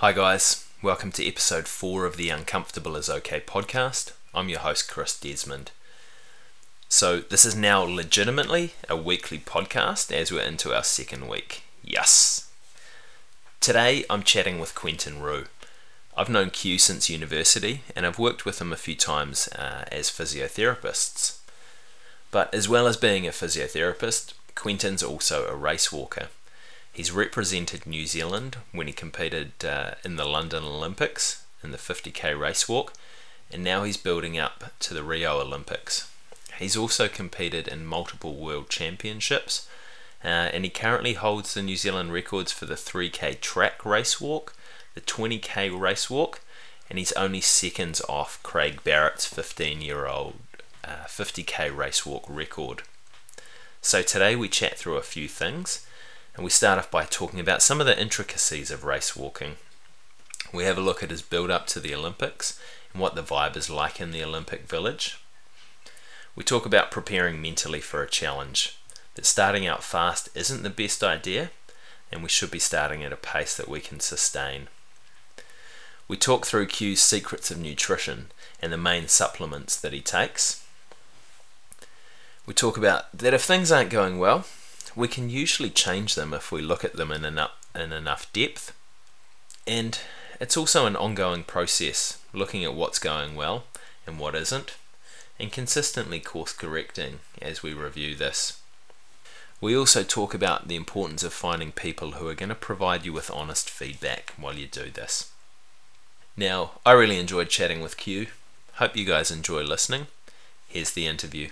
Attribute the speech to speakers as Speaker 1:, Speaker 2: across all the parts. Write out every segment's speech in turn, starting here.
Speaker 1: Hi, guys. Welcome to episode four of the Uncomfortable is Okay podcast. I'm your host, Chris Desmond. So, this is now legitimately a weekly podcast as we're into our second week. Yes. Today, I'm chatting with Quentin Rew. I've known Q since university and I've worked with him a few times uh, as physiotherapists. But as well as being a physiotherapist, Quentin's also a race walker. He's represented New Zealand when he competed uh, in the London Olympics in the 50k race walk, and now he's building up to the Rio Olympics. He's also competed in multiple world championships, uh, and he currently holds the New Zealand records for the 3k track race walk, the 20k race walk, and he's only seconds off Craig Barrett's 15 year old uh, 50k race walk record. So today we chat through a few things. And we start off by talking about some of the intricacies of race walking. We have a look at his build up to the Olympics and what the vibe is like in the Olympic Village. We talk about preparing mentally for a challenge, that starting out fast isn't the best idea, and we should be starting at a pace that we can sustain. We talk through Q's secrets of nutrition and the main supplements that he takes. We talk about that if things aren't going well, we can usually change them if we look at them in enough, in enough depth. And it's also an ongoing process, looking at what's going well and what isn't, and consistently course correcting as we review this. We also talk about the importance of finding people who are going to provide you with honest feedback while you do this. Now, I really enjoyed chatting with Q. Hope you guys enjoy listening. Here's the interview.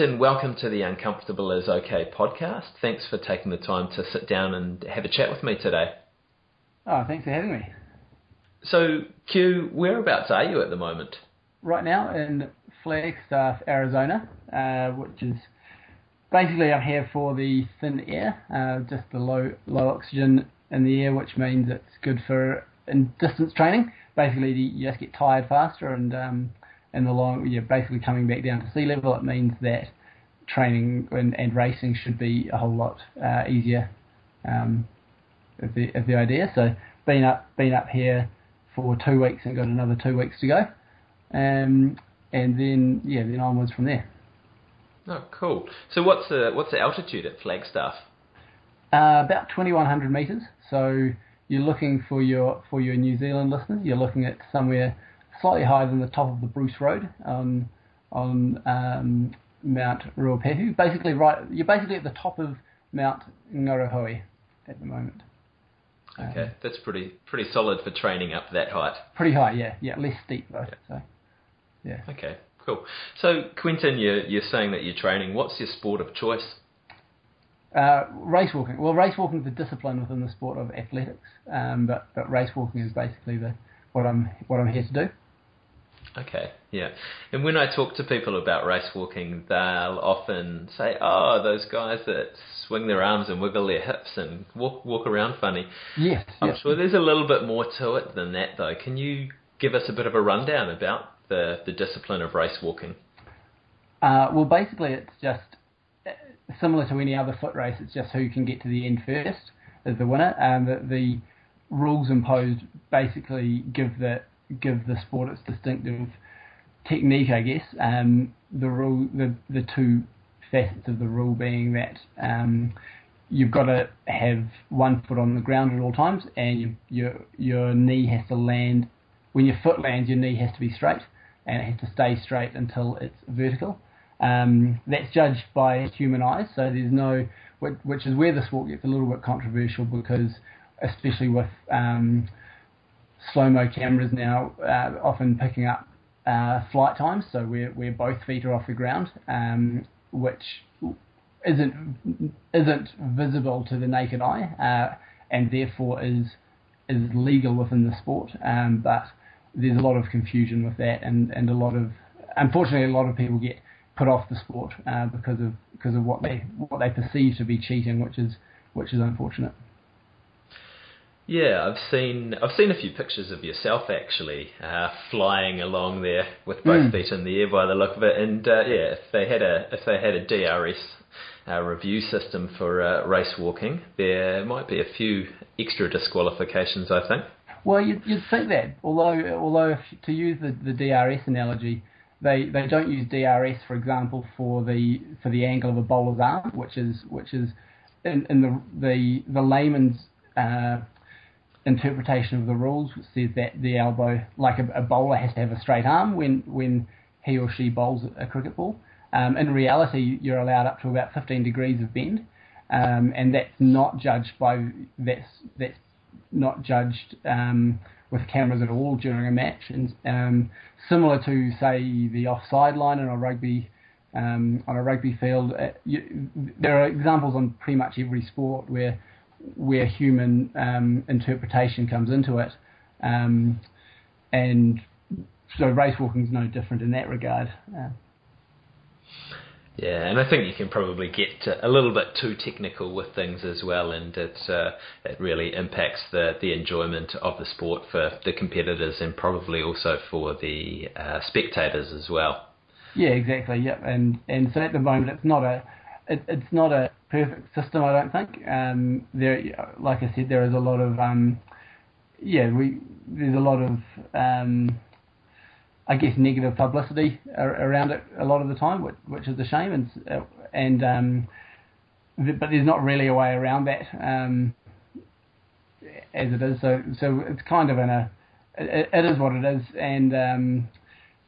Speaker 1: Quentin, welcome to the Uncomfortable is Okay podcast. Thanks for taking the time to sit down and have a chat with me today.
Speaker 2: Oh, thanks for having me.
Speaker 1: So, Q, whereabouts are you at the moment?
Speaker 2: Right now in Flagstaff, Arizona, uh, which is basically I'm here for the thin air, uh, just the low low oxygen in the air, which means it's good for in distance training. Basically, you just get tired faster and um, in the long, you're basically coming back down to sea level, it means that training and, and racing should be a whole lot uh, easier. Um, of the of the idea. So been up been up here for two weeks and got another two weeks to go, um, and then yeah, then onwards from there.
Speaker 1: Oh, cool. So what's the what's the altitude at Flagstaff?
Speaker 2: Uh, about 2,100 meters. So you're looking for your for your New Zealand listeners. You're looking at somewhere slightly higher than the top of the Bruce Road on on um, Mount Ruapehu. Basically, right, you're basically at the top of Mount Ngauruhoe at the moment.
Speaker 1: Okay, um, that's pretty pretty solid for training up that height.
Speaker 2: Pretty high, yeah, yeah, less steep though. Yeah. So, yeah.
Speaker 1: Okay, cool. So, Quentin, you're you're saying that you're training. What's your sport of choice?
Speaker 2: Uh, race walking. Well, race walking is a discipline within the sport of athletics, um, but but race walking is basically the what I'm what I'm here to do.
Speaker 1: Okay, yeah. And when I talk to people about race walking, they'll often say, "Oh, those guys that swing their arms and wiggle their hips and walk walk around funny."
Speaker 2: Yes,
Speaker 1: I'm
Speaker 2: yes.
Speaker 1: sure there's a little bit more to it than that, though. Can you give us a bit of a rundown about the the discipline of race walking?
Speaker 2: Uh, well, basically, it's just uh, similar to any other foot race. It's just who can get to the end first is the winner, and the, the rules imposed basically give the give the sport its distinctive technique, I guess. Um, the rule, the the two facets of the rule being that um, you've got to have one foot on the ground at all times, and you, your your knee has to land when your foot lands. Your knee has to be straight, and it has to stay straight until it's vertical. Um, that's judged by human eyes, so there's no, which is where the sport gets a little bit controversial because, especially with um, slow mo cameras now, uh, often picking up uh, flight times, so we're both feet are off the ground, um, which isn't isn't visible to the naked eye, uh, and therefore is is legal within the sport. Um, but there's a lot of confusion with that, and, and a lot of unfortunately a lot of people get put off the sport uh, because of because of what they what they perceive to be cheating, which is which is unfortunate.
Speaker 1: Yeah, I've seen I've seen a few pictures of yourself actually uh, flying along there with both mm. feet in the air by the look of it. And uh, yeah, if they had a if they had a DRS uh, review system for uh, race walking, there might be a few extra disqualifications. I think.
Speaker 2: Well, you'd, you'd think that, although although to use the, the DRS analogy, they, they don't use DRS, for example, for the for the angle of a bowler's arm, which is which is in, in the the the layman's uh, interpretation of the rules which says that the elbow, like a, a, bowler, has to have a straight arm when when he or she bowls a cricket ball. Um, in reality, you're allowed up to about 15 degrees of bend, um, and that's not judged by that's that's not judged um, with cameras at all during a match. And um, similar to say the offside line in a rugby um, on a rugby field, uh, you, there are examples on pretty much every sport where where human um, interpretation comes into it. Um, and so race walking is no different in that regard. Uh,
Speaker 1: yeah, and I think you can probably get a little bit too technical with things as well, and it uh, it really impacts the the enjoyment of the sport for the competitors and probably also for the uh, spectators as well.
Speaker 2: Yeah, exactly. Yep, and and so at the moment it's not a it, it's not a perfect system, I don't think. Um, there, like I said, there is a lot of um, yeah, we there's a lot of um, I guess negative publicity around it a lot of the time, which, which is a shame, and and um, but there's not really a way around that um, as it is. So so it's kind of in a it, it is what it is, and um,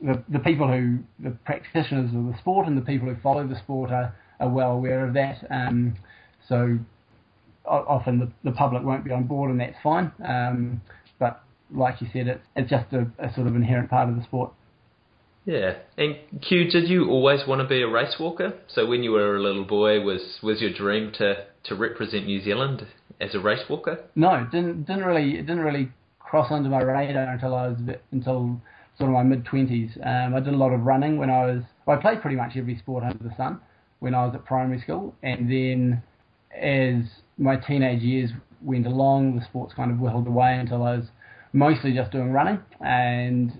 Speaker 2: the the people who the practitioners of the sport and the people who follow the sport are are well aware of that. Um, so often the, the public won't be on board, and that's fine. Um, but like you said, it's, it's just a, a, sort of inherent part of the sport.
Speaker 1: Yeah, and Q, did you always want to be a race walker? So when you were a little boy, was was your dream to, to represent New Zealand as a race walker?
Speaker 2: No, didn't didn't really didn't really cross under my radar until I was a bit, until sort of my mid twenties. Um, I did a lot of running when I was. Well, I played pretty much every sport under the sun when I was at primary school, and then as my teenage years went along, the sports kind of whittled away until I was mostly just doing running, and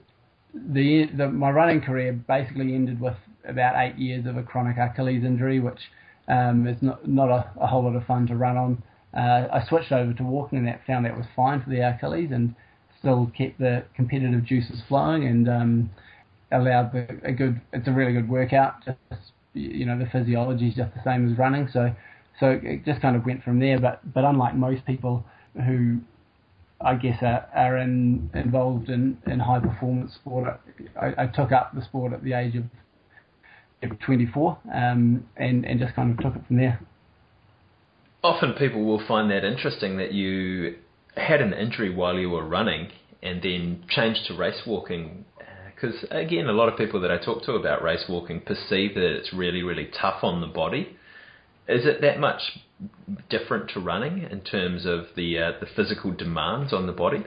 Speaker 2: the, the my running career basically ended with about eight years of a chronic Achilles injury, which um, is not not a, a, whole lot of fun to run on. Uh, I switched over to walking, and that found that was fine for the Achilles, and still kept the competitive juices flowing, and um, allowed the, a good. It's a really good workout, just you know the physiology is just the same as running. So so it just kind of went from there. But but unlike most people who I guess are, are in, involved in, in high performance sport, I, I took up the sport at the age of 24 um, and and just kind of took it from there.
Speaker 1: Often people will find that interesting that you had an injury while you were running and then changed to race walking because again, a lot of people that I talk to about race walking perceive that it's really, really tough on the body. Is it that much different to running in terms of the uh, the physical demands on the body?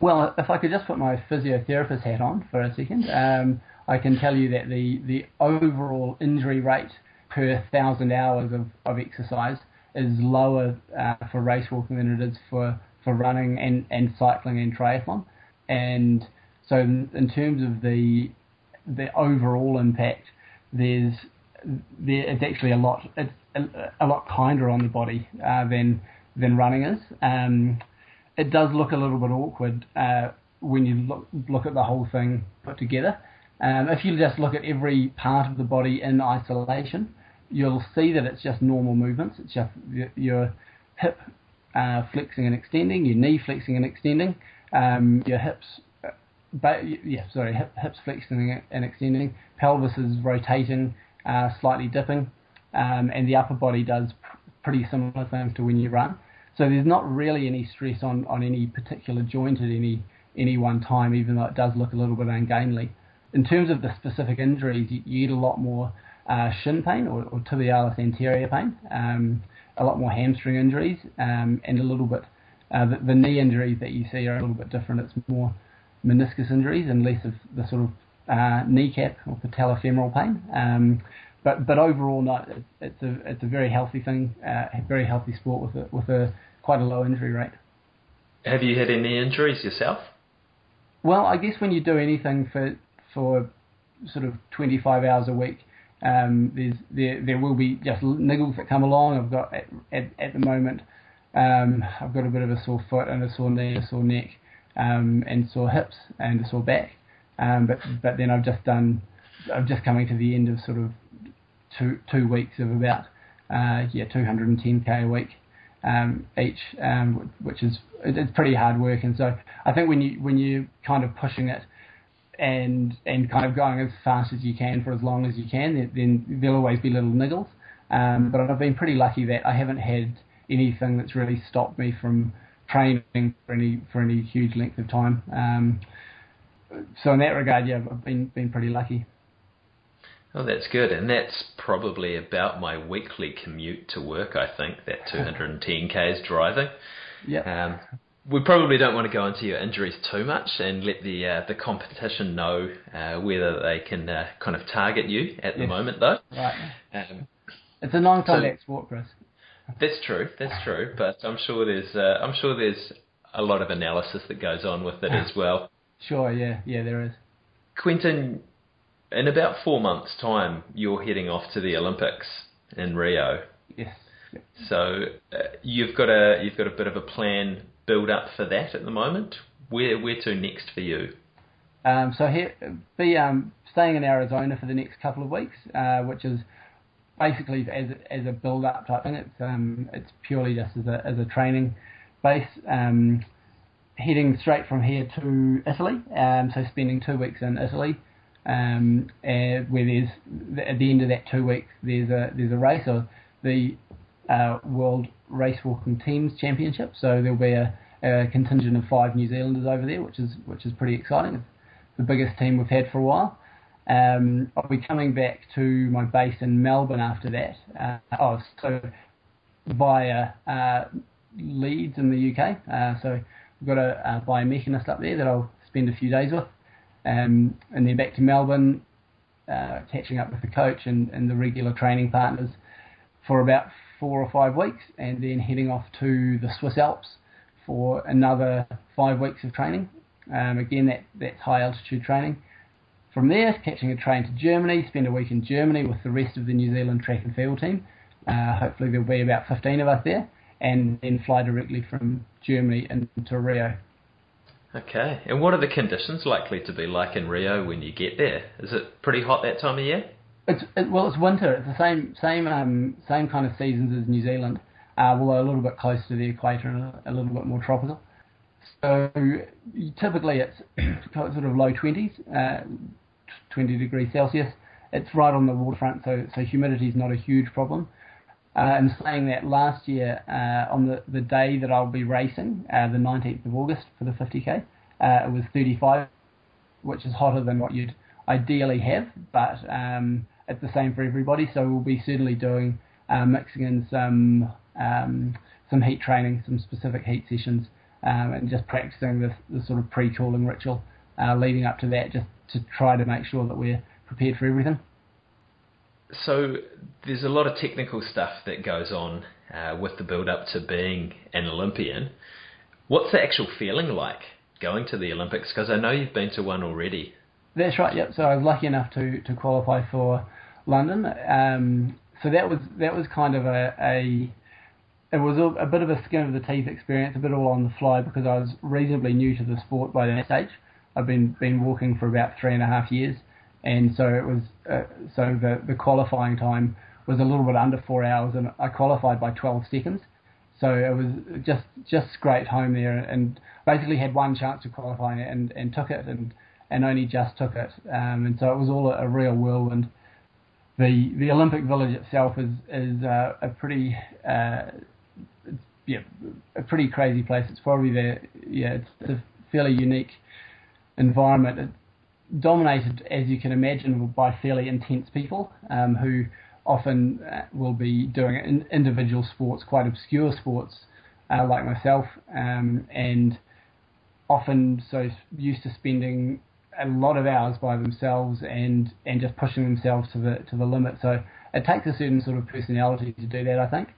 Speaker 2: Well, if I could just put my physiotherapist hat on for a second, um, I can tell you that the, the overall injury rate per thousand hours of, of exercise is lower uh, for race walking than it is for, for running and, and cycling and triathlon. And so in, in terms of the the overall impact, there's there, it's actually a lot it's a, a lot kinder on the body uh, than than running is. Um, it does look a little bit awkward uh, when you look look at the whole thing put together. Um, if you just look at every part of the body in isolation, you'll see that it's just normal movements. It's just your hip uh, flexing and extending, your knee flexing and extending, um, your hips but yeah, sorry, hip, hips flexing and extending, pelvis is rotating, uh, slightly dipping, um, and the upper body does pr- pretty similar things to when you run. So there's not really any stress on, on any particular joint at any any one time, even though it does look a little bit ungainly. in terms of the specific injuries, you, you get a lot more uh, shin pain or, or, tibialis anterior pain, um, a lot more hamstring injuries, um, and a little bit uh, the, the, knee injuries that you see are a little bit different. It's more meniscus injuries and less of the sort of uh, kneecap or patellofemoral pain. Um, but but overall, no, it's a it's a very healthy thing, uh, very healthy sport with a, with a quite a low injury rate.
Speaker 1: Have you had any injuries yourself?
Speaker 2: Well, I guess when you do anything for for sort of 25 hours a week, um, there's there there will be just niggles that come along. I've got at at, at the moment, um, I've got a bit of a sore foot and a sore knee, a sore neck, um, and sore hips and a sore back. Um, but but then I've just done, I'm just coming to the end of sort of two two weeks of about uh, yeah 210k a week um, each, um, which is it's pretty hard work. And so I think when you when you're kind of pushing it and and kind of going as fast as you can for as long as you can, then, then there'll always be little niggles. Um, but I've been pretty lucky that I haven't had anything that's really stopped me from training for any for any huge length of time. Um, so in that regard, yeah, I've been been pretty lucky.
Speaker 1: Oh, that's good, and that's probably about my weekly commute to work. I think that 210 k's driving.
Speaker 2: Yeah.
Speaker 1: Um, we probably don't want to go into your injuries too much and let the uh, the competition know uh, whether they can uh, kind of target you at the moment, though.
Speaker 2: Right. Um, it's a non-contact so, sport, Chris.
Speaker 1: That's true. That's true. But I'm sure there's uh, I'm sure there's a lot of analysis that goes on with it as well.
Speaker 2: Sure. Yeah. Yeah. There is.
Speaker 1: Quentin, in about four months' time, you're heading off to the Olympics in Rio.
Speaker 2: Yes.
Speaker 1: So uh, you've got a you've got a bit of a plan build up for that at the moment. Where where to next for you?
Speaker 2: Um, so here, be um, staying in Arizona for the next couple of weeks, uh, which is basically as as a build up type thing. It's um, it's purely just as a as a training base. Um, heading straight from here to Italy, um, so spending two weeks in Italy, um, where there's at the end of that two weeks there's a there's a race or the uh, World Race Walking Teams Championship. So there'll be a, a, contingent of five New Zealanders over there, which is which is pretty exciting. The biggest team we've had for a while. Um, I'll be coming back to my base in Melbourne after that. Uh, oh, so via uh, Leeds in the UK. Uh, so I've got a, a biomechanist up there that I'll spend a few days with. Um, and then back to Melbourne, uh, catching up with the coach and, and the regular training partners for about four or five weeks, and then heading off to the Swiss Alps for another five weeks of training. Um, again, that, that's high altitude training. From there, catching a train to Germany, spend a week in Germany with the rest of the New Zealand track and field team. Uh, hopefully, there'll be about 15 of us there, and then fly directly from Germany into Rio.
Speaker 1: Okay, and what are the conditions likely to be like in Rio when you get there? Is it pretty hot that time of year?
Speaker 2: It's it, well, it's winter. It's the same same um, same kind of seasons as New Zealand, uh, although a little bit closer to the equator and a, a little bit more tropical. So typically it's sort of low 20s, uh, 20 degrees Celsius. It's right on the waterfront, so so humidity is not a huge problem. Uh, and saying that last year uh, on the, the day that I'll be racing, uh, the 19th of August for the 50k, uh, it was 35, which is hotter than what you'd ideally have, but um, it's the same for everybody. So we'll be certainly doing uh, mixing in some um, some heat training, some specific heat sessions, um, and just practicing the, the sort of pre-cooling ritual uh, leading up to that, just to try to make sure that we're prepared for everything.
Speaker 1: So there's a lot of technical stuff that goes on uh, with the build up to being an Olympian. What's the actual feeling like going to the Olympics? Because I know you've been to one already.
Speaker 2: That's right. Yep. So I was lucky enough to, to qualify for London. Um, so that was that was kind of a, a it was a, a, bit of a skin of the teeth experience, a bit all on the fly because I was reasonably new to the sport by that stage. I've been been walking for about three and a half years, and so it was uh, so the the qualifying time was a little bit under four hours, and I qualified by 12 seconds. So it was just just scraped home there, and basically had one chance to qualify and and took it, and and only just took it, um, and so it was all a, a real whirlwind. The the Olympic Village itself is is uh, a pretty uh, yeah a pretty crazy place. It's probably the yeah it's a fairly unique environment. Dominated, as you can imagine, by fairly intense people um, who often uh, will be doing in, individual sports, quite obscure sports, uh, like myself, um, and often so used to spending a lot of hours by themselves and and just pushing themselves to the to the limit. So it takes a certain sort of personality to do that, I think.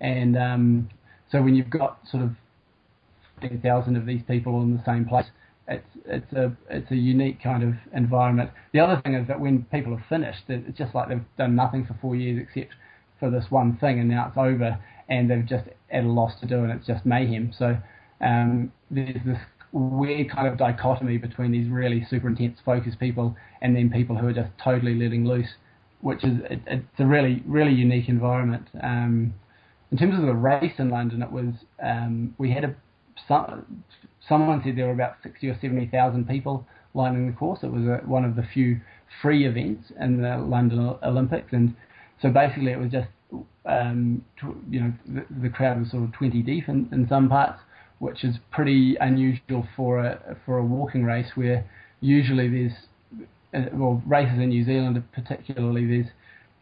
Speaker 2: And um, so when you've got sort of 10,000 of these people all in the same place, it's it's a it's a unique kind of environment. The other thing is that when people have finished, it's just like they've done nothing for four years except for this one thing, and now it's over, and they've just at a loss to do, and it's just mayhem. So um, there's this weird kind of dichotomy between these really super intense focused people and then people who are just totally letting loose, which is it, it's a really really unique environment. Um, in terms of the race in London, it was um, we had a some, someone said there were about sixty or seventy thousand people lining the course. It was a, one of the few free events in the London Olympics, and so basically it was just um, you know the, the, crowd was sort of twenty deep in, in some parts, which is pretty unusual for a for a walking race where usually there's uh, well races in New Zealand particularly there's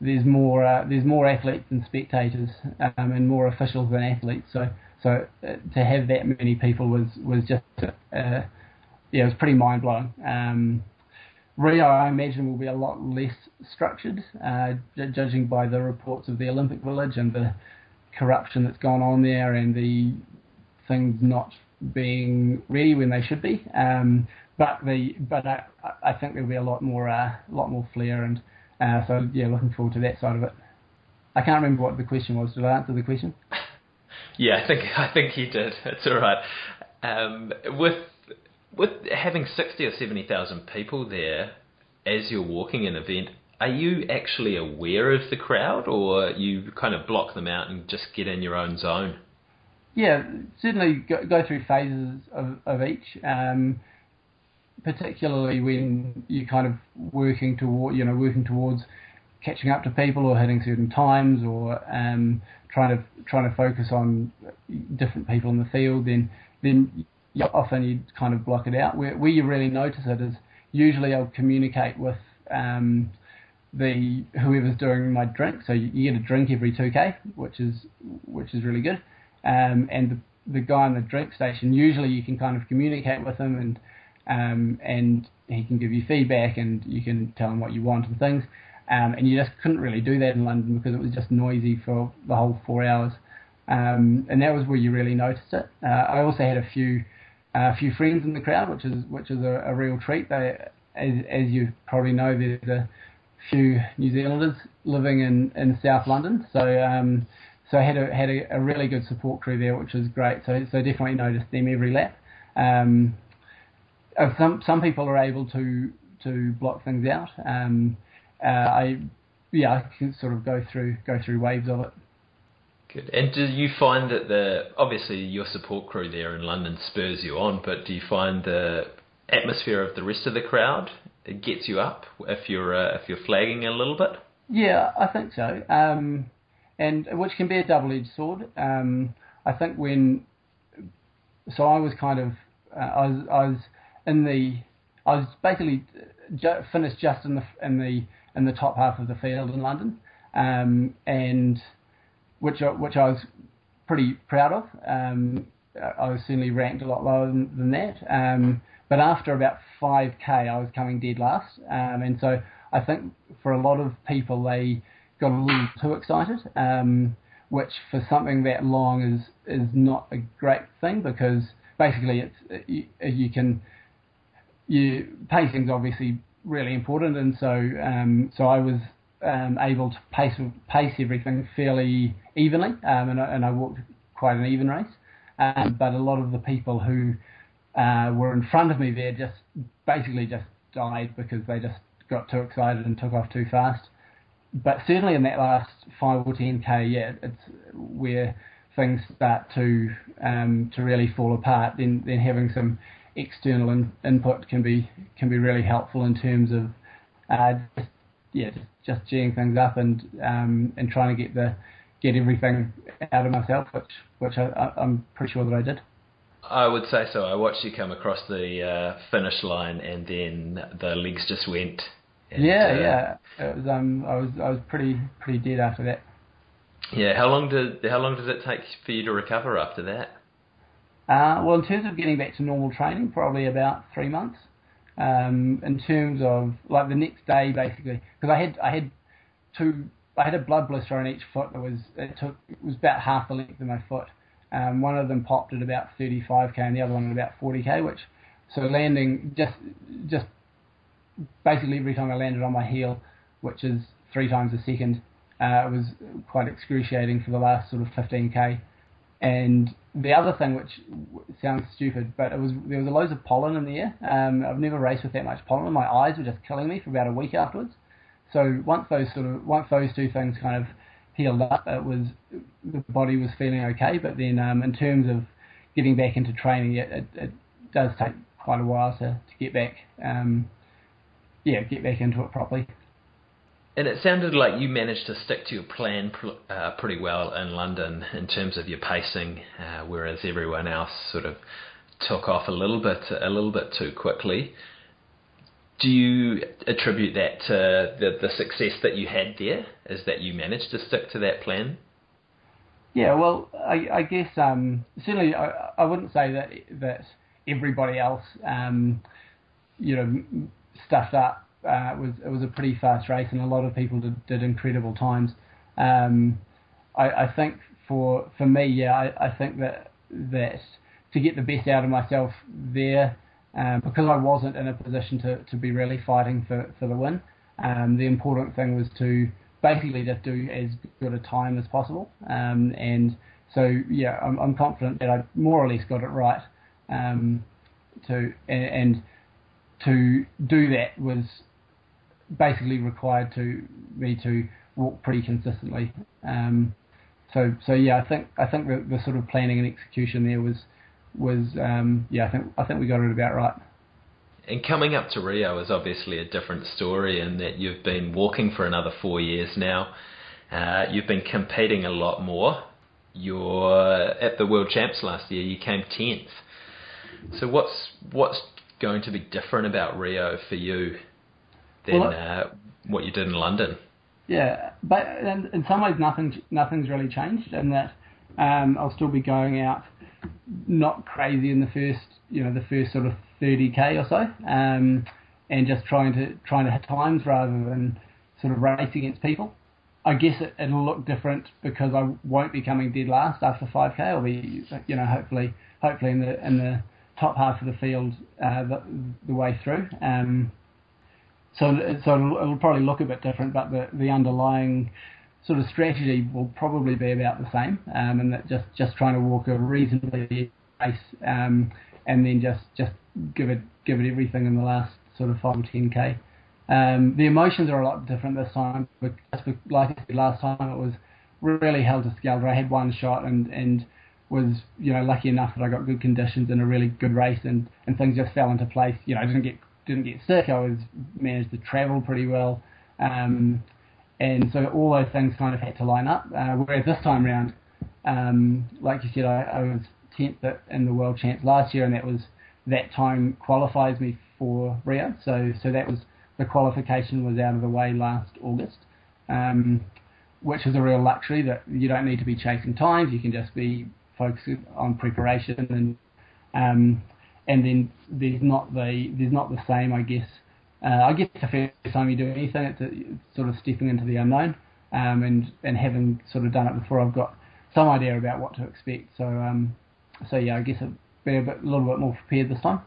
Speaker 2: there's more uh, there's more athletes than spectators um, and more officials than athletes. So so uh, to have that many people was was just uh, yeah it was pretty mind blowing. Um, Rio, I imagine, will be a lot less structured, uh, judging by the reports of the Olympic Village and the corruption that's gone on there and the things not being ready when they should be. Um, but the but I, I think there'll be a lot more uh, a lot more flair and uh, so yeah, looking forward to that side of it. I can't remember what the question was. Did I answer the question?
Speaker 1: Yeah, I think I think you did. It's all right. Um, with with having sixty or seventy thousand people there as you're walking an event, are you actually aware of the crowd, or you kind of block them out and just get in your own zone?
Speaker 2: Yeah, certainly go, go through phases of, of each. Um, particularly when you're kind of working toward, you know, working towards catching up to people or hitting certain times or um, trying to trying to focus on different people in the field, then then you often you kind of block it out. Where, where you really notice it is usually I'll communicate with um, the whoever's doing my drink. So you, you, get a drink every 2k, which is which is really good. Um, and the, the guy in the drink station usually you can kind of communicate with him and um, and he can give you feedback and you can tell him what you want and things. Um, and you just couldn't really do that in London because it was just noisy for the whole four hours. Um, and that was where you really noticed it. Uh, I also had a few a few friends in the crowd, which is which is a, a real treat. They, as as you probably know, there's a few New Zealanders living in, in South London, so um, so I had a had a, a, really good support crew there, which was great. So so definitely noticed them every lap. Um, uh, some some people are able to to block things out. Um, uh, I yeah, I can sort of go through go through waves of it.
Speaker 1: Good. And do you find that the obviously your support crew there in London spurs you on, but do you find the atmosphere of the rest of the crowd it gets you up if you're uh, if you're flagging a little bit?
Speaker 2: Yeah, I think so. Um, and which can be a double-edged sword. Um, I think when so I was kind of uh, I was I was in the I was basically ju- finished just in the in the in the top half of the field in London, um, and which which I was pretty proud of. Um, I was certainly ranked a lot lower than, than that, um, but after about 5k, I was coming dead last, um, and so I think for a lot of people they got a little too excited, um, which for something that long is is not a great thing because basically it's you, you can you pacing's obviously really important, and so um, so I was um, able to pace pace everything fairly evenly, um, and, I, and I walked quite an even race. Um, but a lot of the people who uh, were in front of me there just basically just died because they just got too excited and took off too fast. But certainly in that last five or ten k, yeah, it's where things start to um, to really fall apart. Then then having some external in, input can be can be really helpful in terms of uh, just, yeah just, just geeing things up and um, and trying to get the get everything out of myself, which which I, am pretty sure that I did.
Speaker 1: I would say so. I watched you come across the uh, finish line, and then the legs just went. And,
Speaker 2: yeah, uh, yeah. It was. Um, I was. I was pretty pretty dead after that.
Speaker 1: Yeah. How long did How long does it take for you to recover after that?
Speaker 2: Uh, well, in terms of getting back to normal training, probably about three months. Um, in terms of like the next day, basically, because I had I had two I had a blood blister on each foot that was it took it was about half the length of my foot. Um, one of them popped at about 35k and the other one at about 40k, which so landing just just basically every time I landed on my heel, which is three times a second, uh, it was quite excruciating for the last sort of 15k. And the other thing, which sounds stupid, but it was there was loads of pollen in the air. Um, I've never raced with that much pollen. My eyes were just killing me for about a week afterwards. So once those sort of once those two things kind of healed up, it was the body was feeling okay. But then um, in terms of getting back into training, it, it, it does take quite a while to, to get back, um, yeah, get back into it properly.
Speaker 1: And it sounded like you managed to stick to your plan pr- uh, pretty well in London in terms of your pacing, uh, whereas everyone else sort of took off a little bit, a little bit too quickly do you attribute that to the, the success that you had there? Is that you managed to stick to that plan?
Speaker 2: Yeah, well, I, I guess um, certainly I, I, wouldn't say that that everybody else, um, you know, stuffed up. Uh, it was it was a pretty fast race, and a lot of people did, did incredible times. Um, I, I, think for for me, yeah, I, I think that that to get the best out of myself there um, because I wasn't in a position to, to be really fighting for, for the win. Um, the important thing was to basically just do as good a time as possible. Um, and so, yeah, I'm, I'm, confident that I more or less got it right. Um, to and, and, to do that was basically required to me to walk pretty consistently. Um, so, so yeah, I think I think the, the sort of planning and execution there was was um, yeah, I think I think we got it about right.
Speaker 1: And coming up to Rio is obviously a different story in that you've been walking for another four years now. Uh, you've been competing a lot more. You're at the World Champs last year. You came tenth. So what's what's going to be different about Rio for you than well, uh, what you did in London?
Speaker 2: Yeah, but in, in some ways, nothing nothing's really changed in that um, I'll still be going out not crazy in the first, you know, the first sort of 30k or so, um, and just trying to trying to hit times rather than sort of race against people. I guess it, it'll look different because I won't be coming dead last after 5k. I'll be, you know, hopefully, hopefully in the in the top half of the field uh, the, the way through. Um, so so it'll, it'll, probably look a bit different, but the the underlying sort of strategy will probably be about the same, um, and that just just trying to walk a reasonably pace, um, and then just just give it give it everything in the last sort of five or ten k. Um, the emotions are a lot different this time, but like I said last time, it was really held to scale. I had one shot and and was you know lucky enough that I got good conditions in a really good race, and and things just fell into place. You know, I didn't get didn't get sick. I was managed to travel pretty well. Um, and so all those things kind of had to line up. Uh, whereas this time round, um, like you said, I, I was tenth in the world champs last year, and that was that time qualifies me for Rio. So so that was the qualification was out of the way last August, um, which is a real luxury that you don't need to be chasing times. You can just be focused on preparation and um, and then there's not the there's not the same I guess uh, I guess the first time you do anything, it's, a, it's sort of stepping into the unknown, um, and and having sort of done it before, I've got some idea about what to expect. So um, so yeah, I guess I'll be a, bit, a little bit more prepared this time.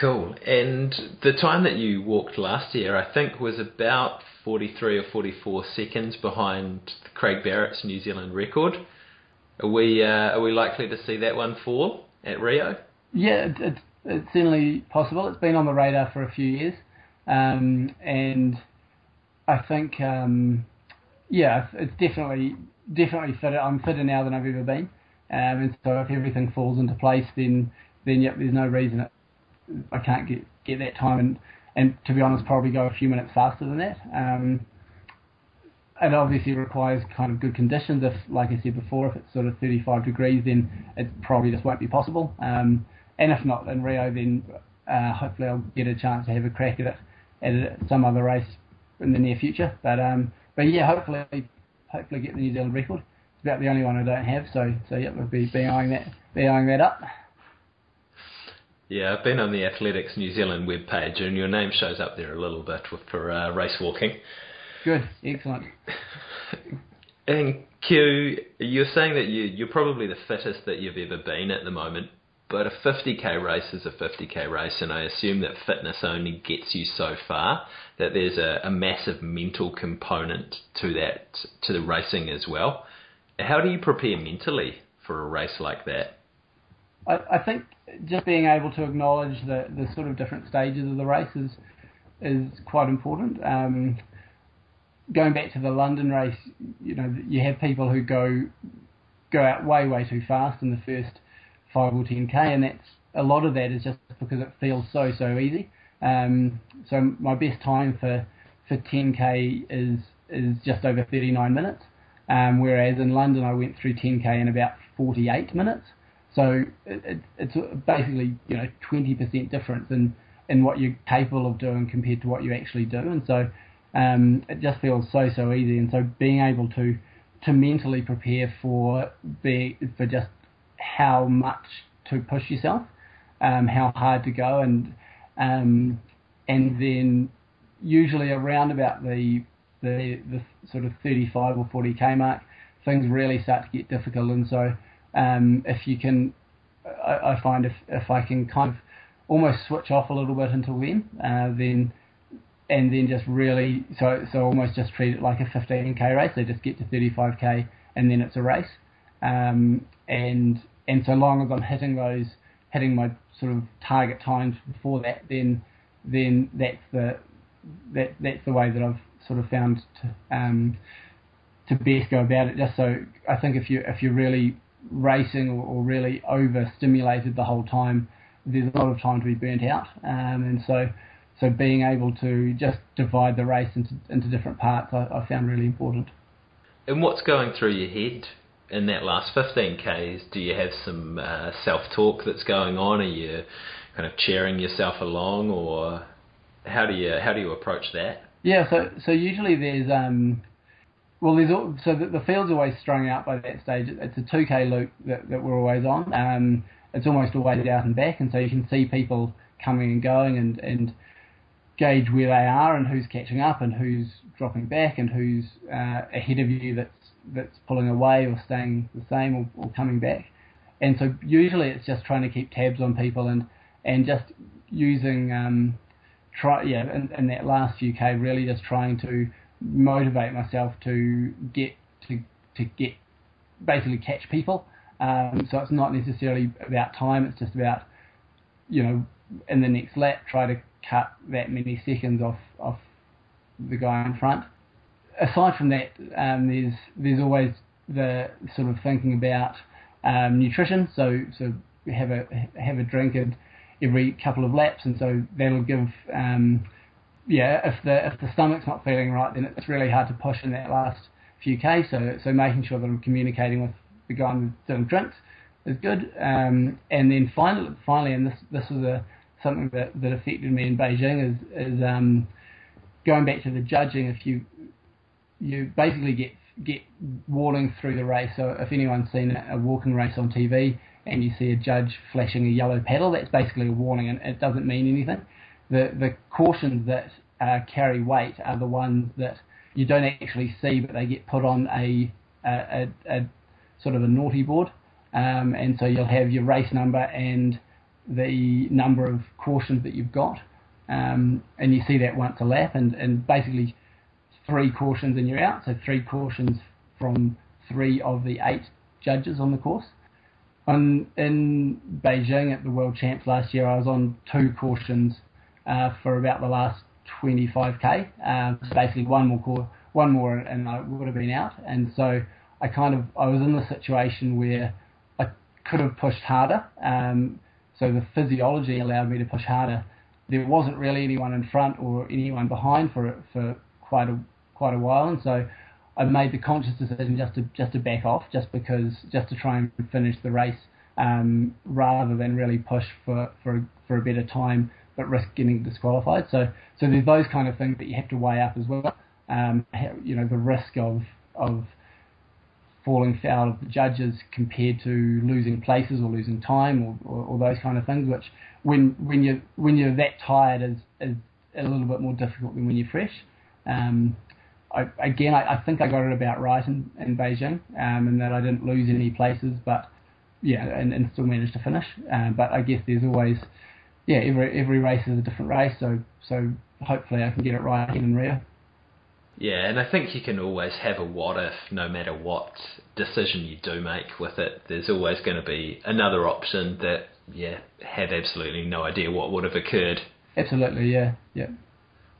Speaker 1: Cool. And the time that you walked last year, I think, was about 43 or 44 seconds behind Craig Barrett's New Zealand record. Are we uh, are we likely to see that one fall at Rio?
Speaker 2: Yeah, it, it's it's certainly possible. It's been on the radar for a few years, um, and I think um, yeah, it's definitely definitely fitter. I'm fitter now than I've ever been, um, and so if everything falls into place, then then yep, there's no reason it, I can't get get that time and and to be honest, probably go a few minutes faster than that. Um, it obviously requires kind of good conditions. If, like I said before, if it's sort of 35 degrees, then it probably just won't be possible. Um, and if not in Rio, then uh, hopefully I'll get a chance to have a crack at it at some other race in the near future. But um, but yeah, hopefully hopefully get the New Zealand record. It's about the only one I don't have, so so yeah, we'll be, be eyeing that be eyeing that up.
Speaker 1: Yeah, I've been on the Athletics New Zealand webpage, and your name shows up there a little bit for uh, race walking.
Speaker 2: Good, excellent.
Speaker 1: and Q, you're saying that you, you're probably the fittest that you've ever been at the moment, but a 50k race is a 50k race, and I assume that fitness only gets you so far. That there's a, a massive mental component to that, to the racing as well. How do you prepare mentally for a race like that?
Speaker 2: I, I think just being able to acknowledge the, the sort of different stages of the race is, is quite important. Um, going back to the London race, you know, you have people who go go out way way too fast in the first five or ten k, and that's a lot of that is just because it feels so so easy. Um, so my best time for for 10k is is just over 39 minutes, um, whereas in London I went through 10k in about 48 minutes. So it, it's basically you know 20% difference in in what you're capable of doing compared to what you actually do, and so um, it just feels so so easy. And so being able to to mentally prepare for be for just how much to push yourself, um, how hard to go, and um, and then usually around about the the the sort of 35 or 40k mark, things really start to get difficult. And so um, if you can, I, I, find if, if I can kind of almost switch off a little bit until then, uh, then and then just really so so almost just treat it like a 15k race. They just get to 35k and then it's a race. Um, and and so long as I'm hitting those, hitting my sort of target times before that, then then that's the that that's the way that I've sort of found to um, to best go about it. Just so I think if you if you're really racing or, or really overstimulated the whole time, there's a lot of time to be burnt out. Um, and so, so being able to just divide the race into, into different parts, I, I found really important.
Speaker 1: And what's going through your head in that last 15Ks? Do you have some uh, self talk that's going on? Are you kind of cheering yourself along, or how do you how do you approach that?
Speaker 2: Yeah, so so usually there's um, well, there's so the, the field's always strung out by that stage. It's a 2k loop that, that we're always on. Um, it's almost always out and back, and so you can see people coming and going and, and gauge where they are and who's catching up and who's dropping back and who's uh, ahead of you that's that's pulling away or staying the same or, or coming back. And so usually it's just trying to keep tabs on people and and just using um, try yeah in, in that last few k really just trying to motivate myself to get to to get basically catch people. Um, so it's not necessarily about time; it's just about you know in the next lap try to cut that many seconds off off the guy in front. Aside from that, um, there's there's always the sort of thinking about um, nutrition. So so have a have a drink every couple of laps, and so that'll give um, yeah, if the if the stomach's not feeling right, then it's really hard to push in that last few k. So so making sure that I'm communicating with the guy doing drinks is good. Um, and then finally, finally, and this this was a something that, that affected me in Beijing is is um, going back to the judging. If you you basically get get warning through the race. So if anyone's seen a, walking race on TV and you see a judge flashing a yellow paddle, that's basically a warning, and it doesn't mean anything. The the cautions that uh, carry weight are the ones that you don't actually see, but they get put on a a, a, a sort of a naughty board, um, and so you'll have your race number and the number of cautions that you've got, um, and you see that once a lap, and, and basically three cautions and you're out. So three cautions from three of the eight judges on the course. On, in Beijing at the World Champs last year, I was on two cautions uh, for about the last 25k. Um, so basically, one more one more, and I would have been out. And so I kind of I was in the situation where I could have pushed harder. Um, so the physiology allowed me to push harder. There wasn't really anyone in front or anyone behind for for quite a quite a while, and so I made the conscious decision just to just to back off, just because just to try and finish the race, um, rather than really push for for for a better time, but risk getting disqualified. So so there's those kind of things that you have to weigh up as well. Um, you know the risk of of falling foul of the judges compared to losing places or losing time or, or, or, those kind of things, which when when you when you're that tired is is a little bit more difficult than when you're fresh. Um, I, again, I, I, think I got it about right in, in Beijing, um, and that I didn't lose any places, but yeah, and, and still managed to finish. Um, but I guess there's always, yeah, every every race is a different race, so so hopefully I can get it right in Rio.
Speaker 1: Yeah, and I think you can always have a what if, no matter what decision you do make with it. There's always going to be another option that, yeah, have absolutely no idea what would have occurred.
Speaker 2: Absolutely, yeah, yeah.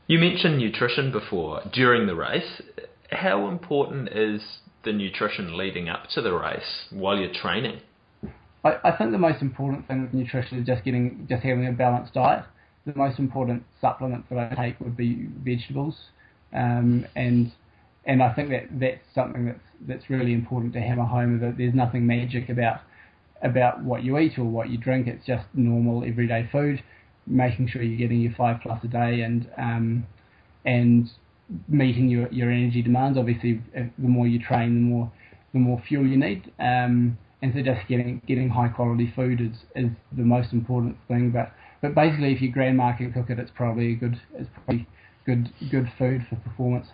Speaker 1: You mentioned nutrition before during the race. How important is the nutrition leading up to the race while you're training?
Speaker 2: I, I think the most important thing with nutrition is just getting just having a balanced diet. The most important supplement that I take would be vegetables, um, and and I think that that's something that's that's really important to have hammer home. That there's nothing magic about about what you eat or what you drink. It's just normal everyday food making sure you're getting your five plus a day and um, and meeting your, your energy demands. Obviously, the more you train, the more the more fuel you need. Um, and so just getting getting high quality food is, is the most important thing. But but basically, if you grandma can cook it, it's probably a good it's probably good good food for performance.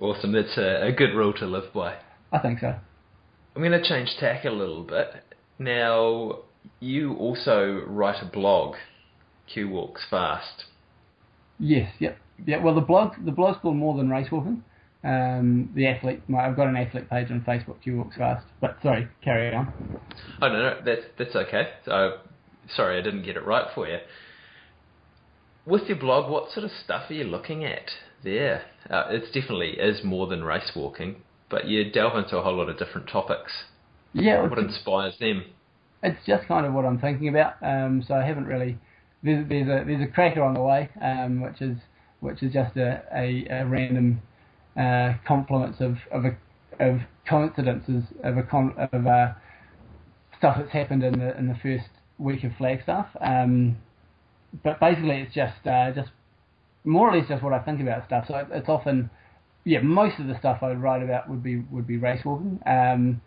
Speaker 1: Awesome. That's a, a good rule to live by.
Speaker 2: I think so.
Speaker 1: I'm going to change tack a little bit. Now, you also write a blog Q walks fast.
Speaker 2: Yes, yep, yeah. Well, the blog the blog's called More Than Race Walking. Um, the athlete, my, I've got an athlete page on Facebook. Q walks fast. But sorry, carry on.
Speaker 1: Oh no, no, that's that's okay. So, sorry, I didn't get it right for you. With your blog, what sort of stuff are you looking at there? Uh, it's definitely is more than race walking, but you delve into a whole lot of different topics.
Speaker 2: Yeah.
Speaker 1: What inspires them?
Speaker 2: It's just kind of what I'm thinking about. Um, so I haven't really there's, there's a there's a cracker on the way, um, which is which is just a, a, a random uh, confluence of of, a, of coincidences of a con, of uh, stuff that's happened in the in the first week of Flagstaff. Um, but basically, it's just uh, just more or less just what I think about stuff. So it's often yeah, most of the stuff I would write about would be would be race walking. Um,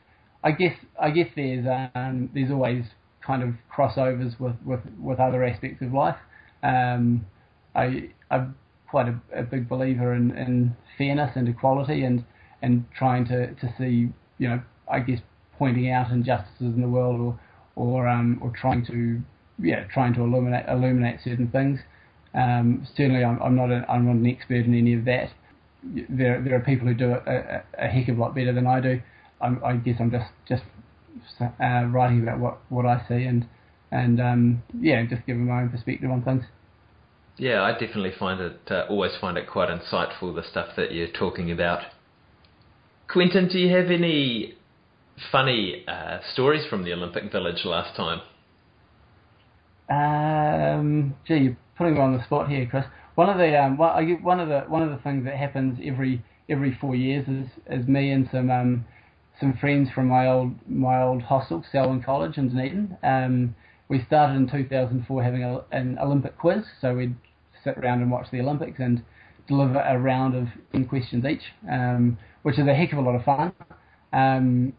Speaker 2: I guess I guess there's um, there's always kind of crossovers with, with, with other aspects of life. Um, I, I'm quite a, a big believer in, in fairness and equality and, and trying to, to see, you know, I guess pointing out injustices in the world or, or, um, or trying to, yeah, trying to illuminate, illuminate certain things. Um, certainly, I'm, I'm, not a, I'm not an expert in any of that. There, there are people who do it a, a, heck of a lot better than I do. I'm, I guess I'm just, just uh, writing about what, what I see and and um, yeah, just giving my own perspective on things.
Speaker 1: Yeah, I definitely find it uh, always find it quite insightful the stuff that you're talking about. Quentin, do you have any funny uh, stories from the Olympic Village last time?
Speaker 2: Um, gee, you're putting me on the spot here, Chris. One of the um, one of the one of the things that happens every every four years is is me and some um, some friends from my old my old hostel, Selwyn College in Dunedin. Um, we started in 2004 having a, an Olympic quiz, so we'd sit around and watch the Olympics and deliver a round of 10 questions each, um, which is a heck of a lot of fun. Um,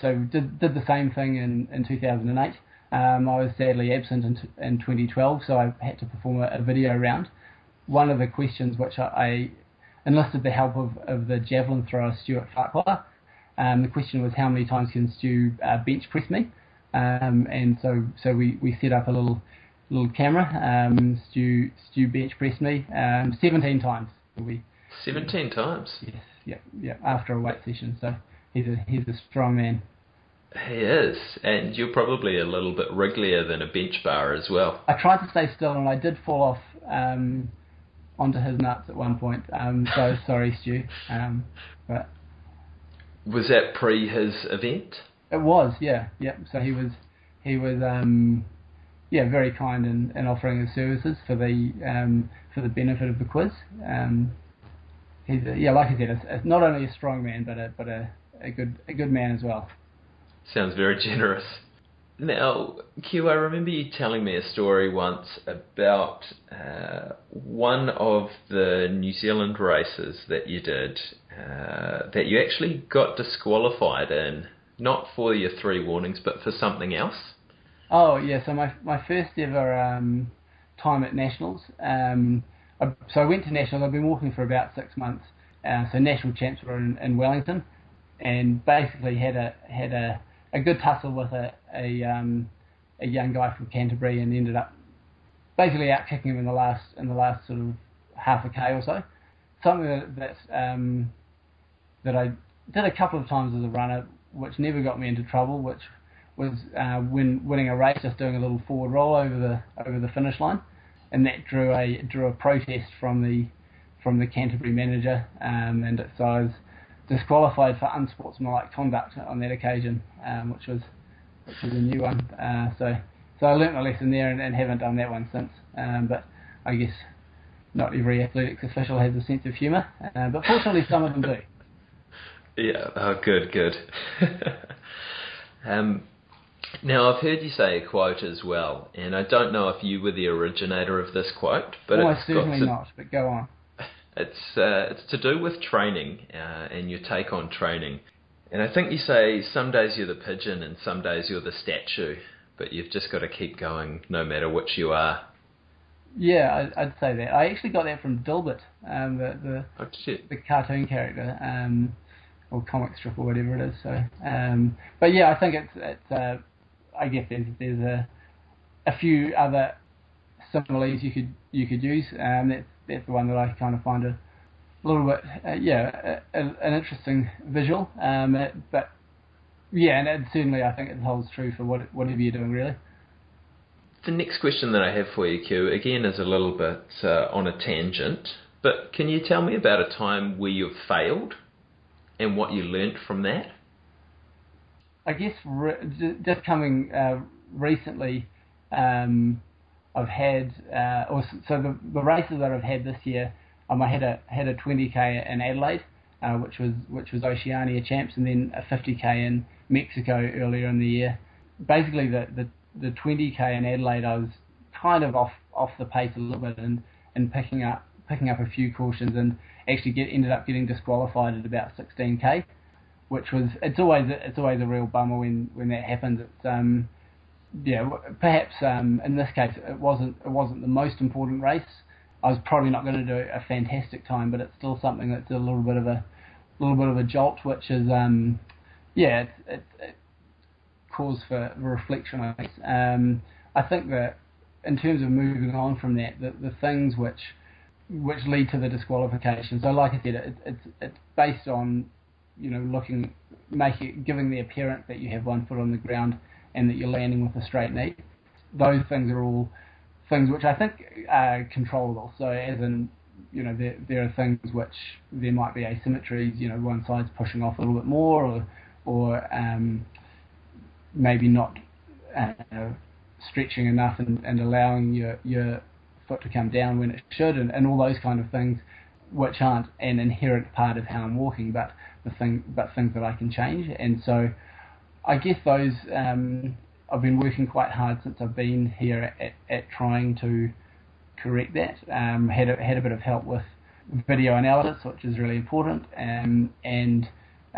Speaker 2: so did did the same thing in, in 2008. Um, I was sadly absent in, in 2012, so I had to perform a, a video round. One of the questions which I, I enlisted the help of, of the javelin thrower Stuart Farquhar, um, the question was how many times can Stu uh, bench press me? Um, and so so we, we set up a little little camera. Um, Stu Stu bench pressed me um, 17 times. We
Speaker 1: 17 times.
Speaker 2: Yes, yeah, yeah. After a weight session, so he's a he's a strong man.
Speaker 1: He is, and you're probably a little bit wrigglier than a bench bar as well.
Speaker 2: I tried to stay still, and I did fall off um, onto his nuts at one point. Um, so sorry, Stu. Um, but
Speaker 1: was that pre his event?
Speaker 2: It was, yeah, yeah. So he was, he was, um, yeah, very kind in, in offering his services for the um, for the benefit of the quiz. Um, he's a, yeah, like I said, a, a, not only a strong man, but a but a, a good a good man as well.
Speaker 1: Sounds very generous. Now, Q, I remember you telling me a story once about uh, one of the New Zealand races that you did uh, that you actually got disqualified in, not for your three warnings, but for something else.
Speaker 2: Oh yeah, so my my first ever um, time at nationals. Um, I, so I went to nationals. I've been walking for about six months. Uh, so national champs were in, in Wellington, and basically had a had a a good tussle with a a, um, a young guy from Canterbury and ended up basically out kicking him in the last in the last sort of half a k or so. Something that that, um, that I did a couple of times as a runner, which never got me into trouble, which was uh, when winning a race, just doing a little forward roll over the over the finish line, and that drew a drew a protest from the from the Canterbury manager, um, and so I was disqualified for unsportsmanlike conduct on that occasion, um, which was which was a new one. Uh, so so I learnt my lesson there and, and haven't done that one since. Um, but I guess not every athletics official has a sense of humour, uh, but fortunately some of them do.
Speaker 1: Yeah. Oh, good, good. um, now I've heard you say a quote as well, and I don't know if you were the originator of this quote, but
Speaker 2: oh,
Speaker 1: it's
Speaker 2: certainly
Speaker 1: to,
Speaker 2: not. But go on.
Speaker 1: It's uh, it's to do with training uh, and your take on training. And I think you say some days you're the pigeon and some days you're the statue, but you've just got to keep going no matter which you are.
Speaker 2: Yeah, I'd say that. I actually got that from Dilbert, um, the the,
Speaker 1: oh,
Speaker 2: the cartoon character, um, or comic strip or whatever it is. So, um, but yeah, I think it's it's. Uh, I guess there's there's a a few other similes you could you could use. Um, that's that's the one that I kind of find a little bit, uh, yeah, a, a, an interesting visual. Um, it, but yeah, and certainly I think it holds true for what, whatever you're doing, really.
Speaker 1: The next question that I have for you, Q, again is a little bit uh, on a tangent, but can you tell me about a time where you've failed and what you learnt from that?
Speaker 2: I guess re- just coming uh, recently, um, I've had, uh, or so the, the races that I've had this year, um, I had a had a 20k in Adelaide, uh, which was which was Oceania champs, and then a 50k in Mexico earlier in the year. Basically, the the, the 20k in Adelaide, I was kind of off off the pace a little bit and and picking up picking up a few cautions and actually get ended up getting disqualified at about 16k, which was it's always it's always a real bummer when when that happens. It's um yeah, perhaps um, in this case it wasn't it wasn't the most important race. I was probably not going to do a fantastic time, but it's still something that's a little bit of a little bit of a jolt, which is um, yeah, it, it, it cause for reflection. I think. Um, I think that in terms of moving on from that, the, the things which which lead to the disqualification. So, like I said, it, it's it's based on you know looking, making giving the appearance that you have one foot on the ground and that you're landing with a straight knee. Those things are all things which I think are controllable. So as in, you know, there, there are things which there might be asymmetries. You know, one side's pushing off a little bit more, or or um, maybe not uh, stretching enough and, and allowing your your foot to come down when it should, and, and all those kind of things, which aren't an inherent part of how I'm walking, but the thing, but things that I can change. And so I guess those um, I've been working quite hard since I've been here at, at trying to correct that. Um, had a, had a bit of help with video analysis, which is really important, um, and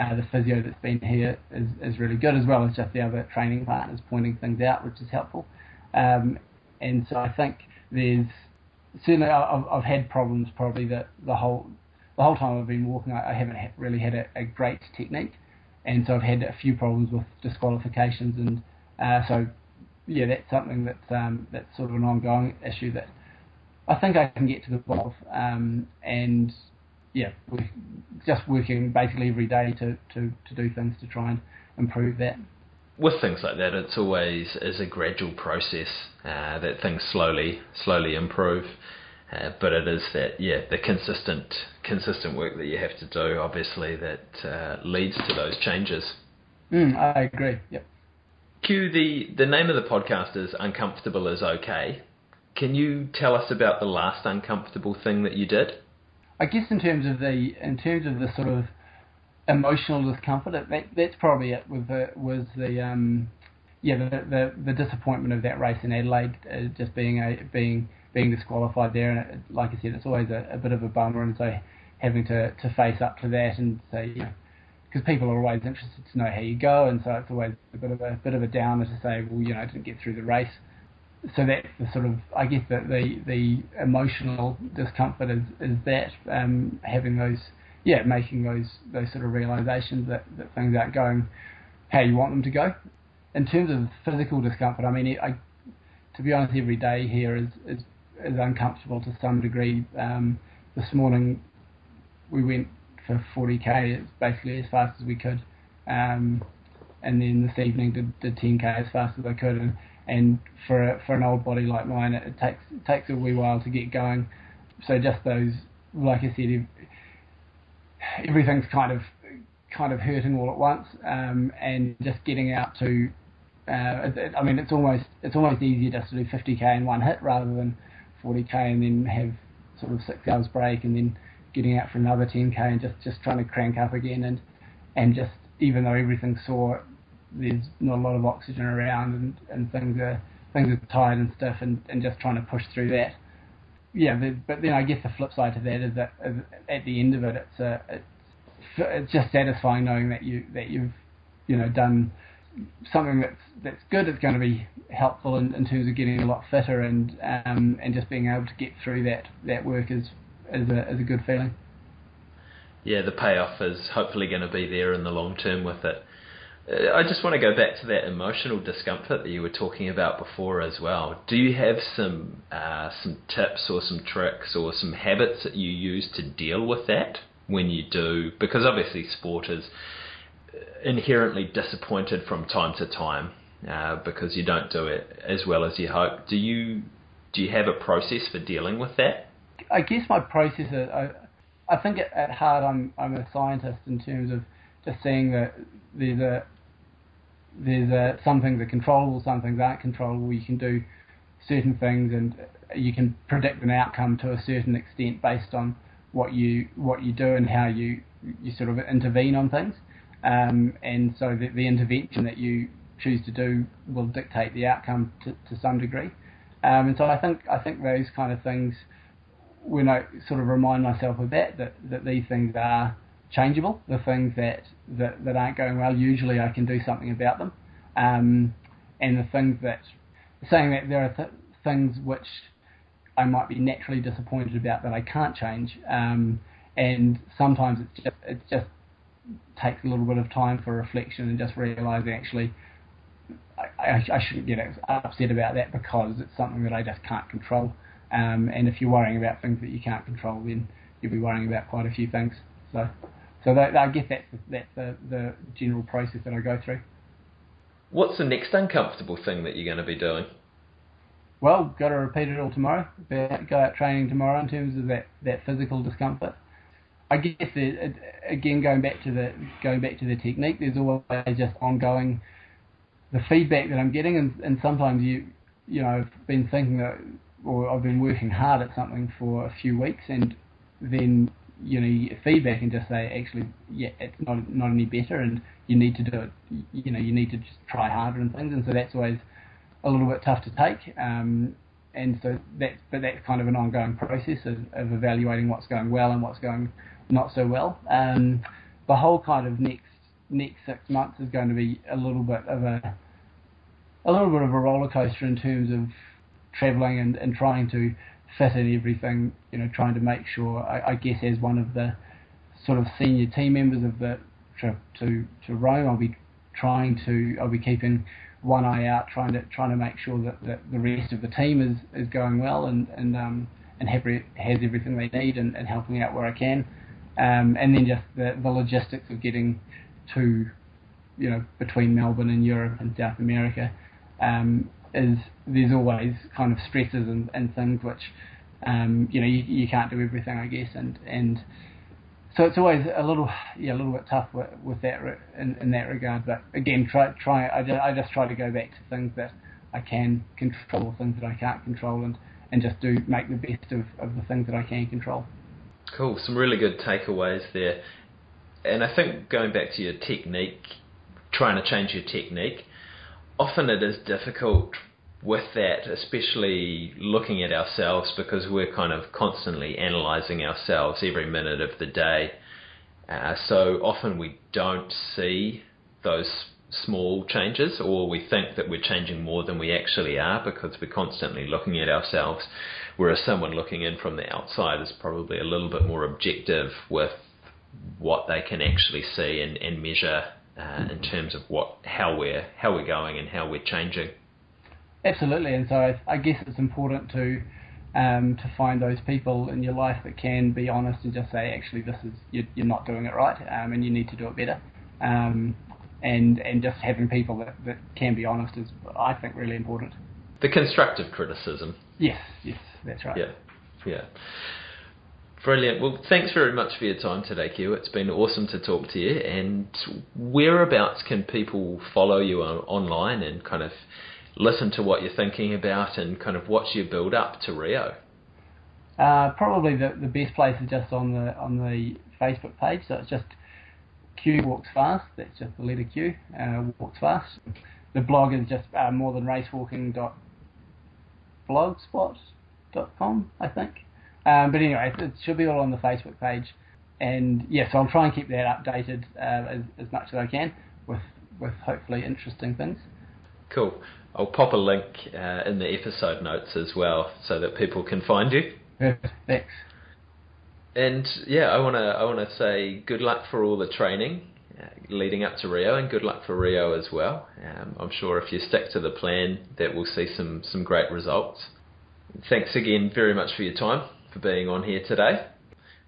Speaker 2: uh, the physio that's been here is, is really good, as well as just the other training partners pointing things out, which is helpful. Um, and so I think there's certainly I've, I've had problems probably that the whole the whole time I've been walking, I, I haven't ha- really had a, a great technique and so I've had a few problems with disqualifications, and uh, so yeah, that's something that's um, that's sort of an ongoing issue that I think I can get to the bottom of, um, and yeah, just working basically every day to, to, to do things to try and improve that.
Speaker 1: With things like that, it's always is a gradual process uh, that things slowly slowly improve. Uh, but it is that yeah the consistent consistent work that you have to do obviously that uh, leads to those changes.
Speaker 2: Mm, I agree. Yep.
Speaker 1: Q the the name of the podcast is Uncomfortable is Okay. Can you tell us about the last uncomfortable thing that you did?
Speaker 2: I guess in terms of the in terms of the sort of emotional discomfort, that that's probably it. With the, was the um, yeah the, the, the disappointment of that race in Adelaide, uh, just being a being being disqualified there, and it, like I said, it's always a, a bit of a bummer, and so having to, to face up to that and say you know because people are always interested to know how you go, and so it's always a bit of a bit of a downer to say, well, you know, I didn't get through the race. So that's the sort of, I guess, that the the emotional discomfort is is that um, having those, yeah, making those those sort of realizations that, that things aren't going how you want them to go. In terms of physical discomfort, I mean, I, to be honest, every day here is is, is uncomfortable to some degree. Um, this morning we went for 40k as basically as fast as we could. Um, and then this evening did, did 10k as fast as I could. And, and for a, for an old body like mine, it, it takes it takes a wee while to get going. So just those, like I said, everything's kind of kind of hurting all at once, um, and just getting out to. Uh, I mean, it's almost it's almost easier just to do 50k in one hit rather than 40k and then have sort of six hours break and then getting out for another 10k and just, just trying to crank up again and and just even though everything's sore, there's not a lot of oxygen around and, and things are things are tired and stiff and, and just trying to push through that. Yeah, the, but then I guess the flip side to that is that at the end of it, it's a, it's it's just satisfying knowing that you that you've you know done something that's that's good. It's going to be helpful in, in terms of getting a lot fitter and um, and just being able to get through that that work is is a, is a good feeling.
Speaker 1: Yeah, the payoff is hopefully going to be there in the long term with it. Uh, I just want to go back to that emotional discomfort that you were talking about before as well. Do you have some uh, some tips or some tricks or some habits that you use to deal with that when you do? Because obviously sport is inherently disappointed from time to time uh, because you don't do it as well as you hope. Do you do you have a process for dealing with that?
Speaker 2: I guess my process is, I, I think at, at heart I'm I'm a scientist in terms of just seeing that there's a there's a, some things that are controllable, some things aren't controllable. You can do certain things, and you can predict an outcome to a certain extent based on what you what you do and how you you sort of intervene on things. Um, and so the, the, intervention that you choose to do will dictate the outcome to, to some degree. Um, and so I think I think those kind of things when I sort of remind myself of that, that, that these things are changeable, the things that, that, that aren't going well, usually I can do something about them. Um, and the things that, saying that there are th- things which I might be naturally disappointed about that I can't change. Um, and sometimes it's just, it just takes a little bit of time for reflection and just realizing actually I, I, I shouldn't get upset about that because it's something that I just can't control. Um, and if you're worrying about things that you can't control, then you'll be worrying about quite a few things. So, so that, I guess that's that's the, the general process that I go through.
Speaker 1: What's the next uncomfortable thing that you're going to be doing?
Speaker 2: Well, got to repeat it all tomorrow. Go out training tomorrow in terms of that, that physical discomfort. I guess it, again going back to the going back to the technique, there's always just ongoing the feedback that I'm getting, and, and sometimes you you know I've been thinking that or I've been working hard at something for a few weeks, and then you know feedback and just say actually yeah it's not not any better, and you need to do it. You know you need to just try harder and things, and so that's always a little bit tough to take. Um, and so that's but that's kind of an ongoing process of, of evaluating what's going well and what's going not so well. Um, the whole kind of next next six months is going to be a little bit of a a little bit of a roller coaster in terms of travelling and, and trying to fit in everything, you know, trying to make sure, I, I, guess as one of the sort of senior team members of the trip to, to Rome, I'll be trying to, I'll be keeping one eye out, trying to trying to make sure that, that the rest of the team is, is going well and and um, and have, has everything they need and, and helping out where I can, um, and then just the, the logistics of getting to, you know, between Melbourne and Europe and South America, um, is there's always kind of stresses and, and things which um, you know you, you can't do everything I guess and and so it's always a little yeah a little bit tough with, with that in, in that regard but again try try I just, I just try to go back to things that I can control things that I can't control and and just do make the best of, of the things that I can control
Speaker 1: Cool. Some really good takeaways there. And I think going back to your technique, trying to change your technique, often it is difficult with that, especially looking at ourselves because we're kind of constantly analysing ourselves every minute of the day. Uh, so often we don't see those small changes, or we think that we're changing more than we actually are because we're constantly looking at ourselves. Whereas someone looking in from the outside is probably a little bit more objective with what they can actually see and, and measure uh, in terms of what how we're how we're going and how we're changing.
Speaker 2: Absolutely, and so I, I guess it's important to um, to find those people in your life that can be honest and just say, actually, this is you're, you're not doing it right, um, and you need to do it better. Um, and and just having people that, that can be honest is, I think, really important.
Speaker 1: The constructive criticism.
Speaker 2: Yes, yes, that's right.
Speaker 1: Yeah, yeah. Brilliant. Well, thanks very much for your time today, Q. It's been awesome to talk to you. And whereabouts can people follow you on, online and kind of listen to what you're thinking about and kind of watch your build up to Rio?
Speaker 2: Uh, probably the, the best place is just on the on the Facebook page. So it's just Q walks fast. That's just the letter Q. Uh, walks fast. The blog is just uh, more than racewalking.blogspot.com, I think. Um, but anyway, it, it, should be all on the Facebook page. And yeah, so I'll try and keep that updated uh, as, as much as I can with with hopefully interesting things.
Speaker 1: Cool. I'll pop a link uh, in the episode notes as well, so that people can find you.
Speaker 2: Thanks.
Speaker 1: And yeah, I wanna I wanna say good luck for all the training uh, leading up to Rio, and good luck for Rio as well. Um, I'm sure if you stick to the plan, that we'll see some some great results. Thanks again very much for your time for being on here today.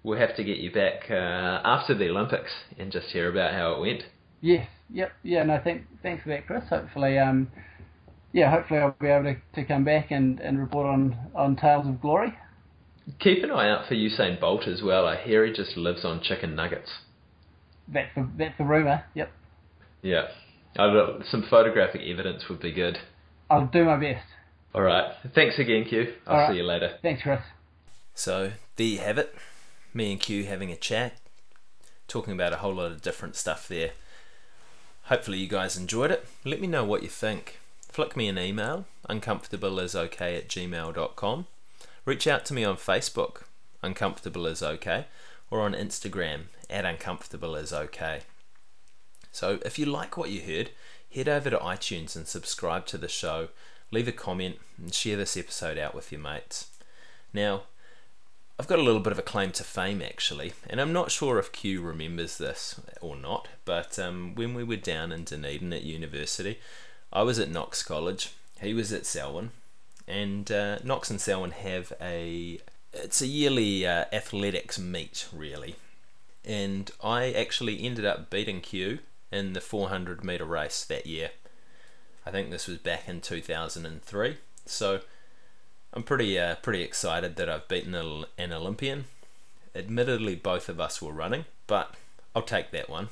Speaker 1: We'll have to get you back uh, after the Olympics and just hear about how it went.
Speaker 2: Yes, yep, yeah. No, thank, thanks for that, Chris. Hopefully, um, yeah, hopefully I'll be able to, to come back and, and report on, on Tales of Glory.
Speaker 1: Keep an eye out for Usain Bolt as well. I hear he just lives on chicken nuggets.
Speaker 2: That's the that's the rumor. Yep.
Speaker 1: Yeah, some photographic evidence would be good.
Speaker 2: I'll do my best.
Speaker 1: All right. Thanks again, Q. I'll right. see you later.
Speaker 2: Thanks, Chris.
Speaker 1: So there you have it. Me and Q having a chat, talking about a whole lot of different stuff there. Hopefully you guys enjoyed it. Let me know what you think flick me an email, uncomfortableisokay at gmail.com. Reach out to me on Facebook, uncomfortable is okay, or on Instagram at uncomfortable is okay. So if you like what you heard, head over to iTunes and subscribe to the show, leave a comment, and share this episode out with your mates. Now, I've got a little bit of a claim to fame actually, and I'm not sure if Q remembers this or not, but um, when we were down in Dunedin at university, I was at Knox College. He was at Selwyn, and uh, Knox and Selwyn have a it's a yearly uh, athletics meet really, and I actually ended up beating Q in the 400 meter race that year. I think this was back in 2003. So I'm pretty uh, pretty excited that I've beaten an Olympian. Admittedly, both of us were running, but I'll take that one.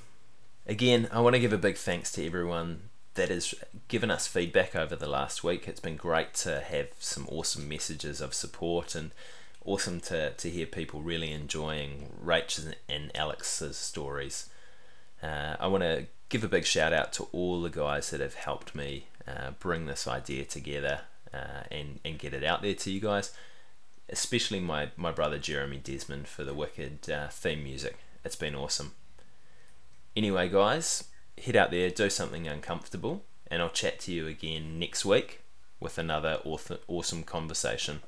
Speaker 1: Again, I want to give a big thanks to everyone that has given us feedback over the last week. It's been great to have some awesome messages of support and awesome to, to hear people really enjoying Rachel's and Alex's stories. Uh, I want to give a big shout out to all the guys that have helped me uh, bring this idea together uh, and and get it out there to you guys. Especially my my brother Jeremy Desmond for the wicked uh, theme music. It's been awesome. Anyway, guys, head out there, do something uncomfortable, and I'll chat to you again next week with another author- awesome conversation.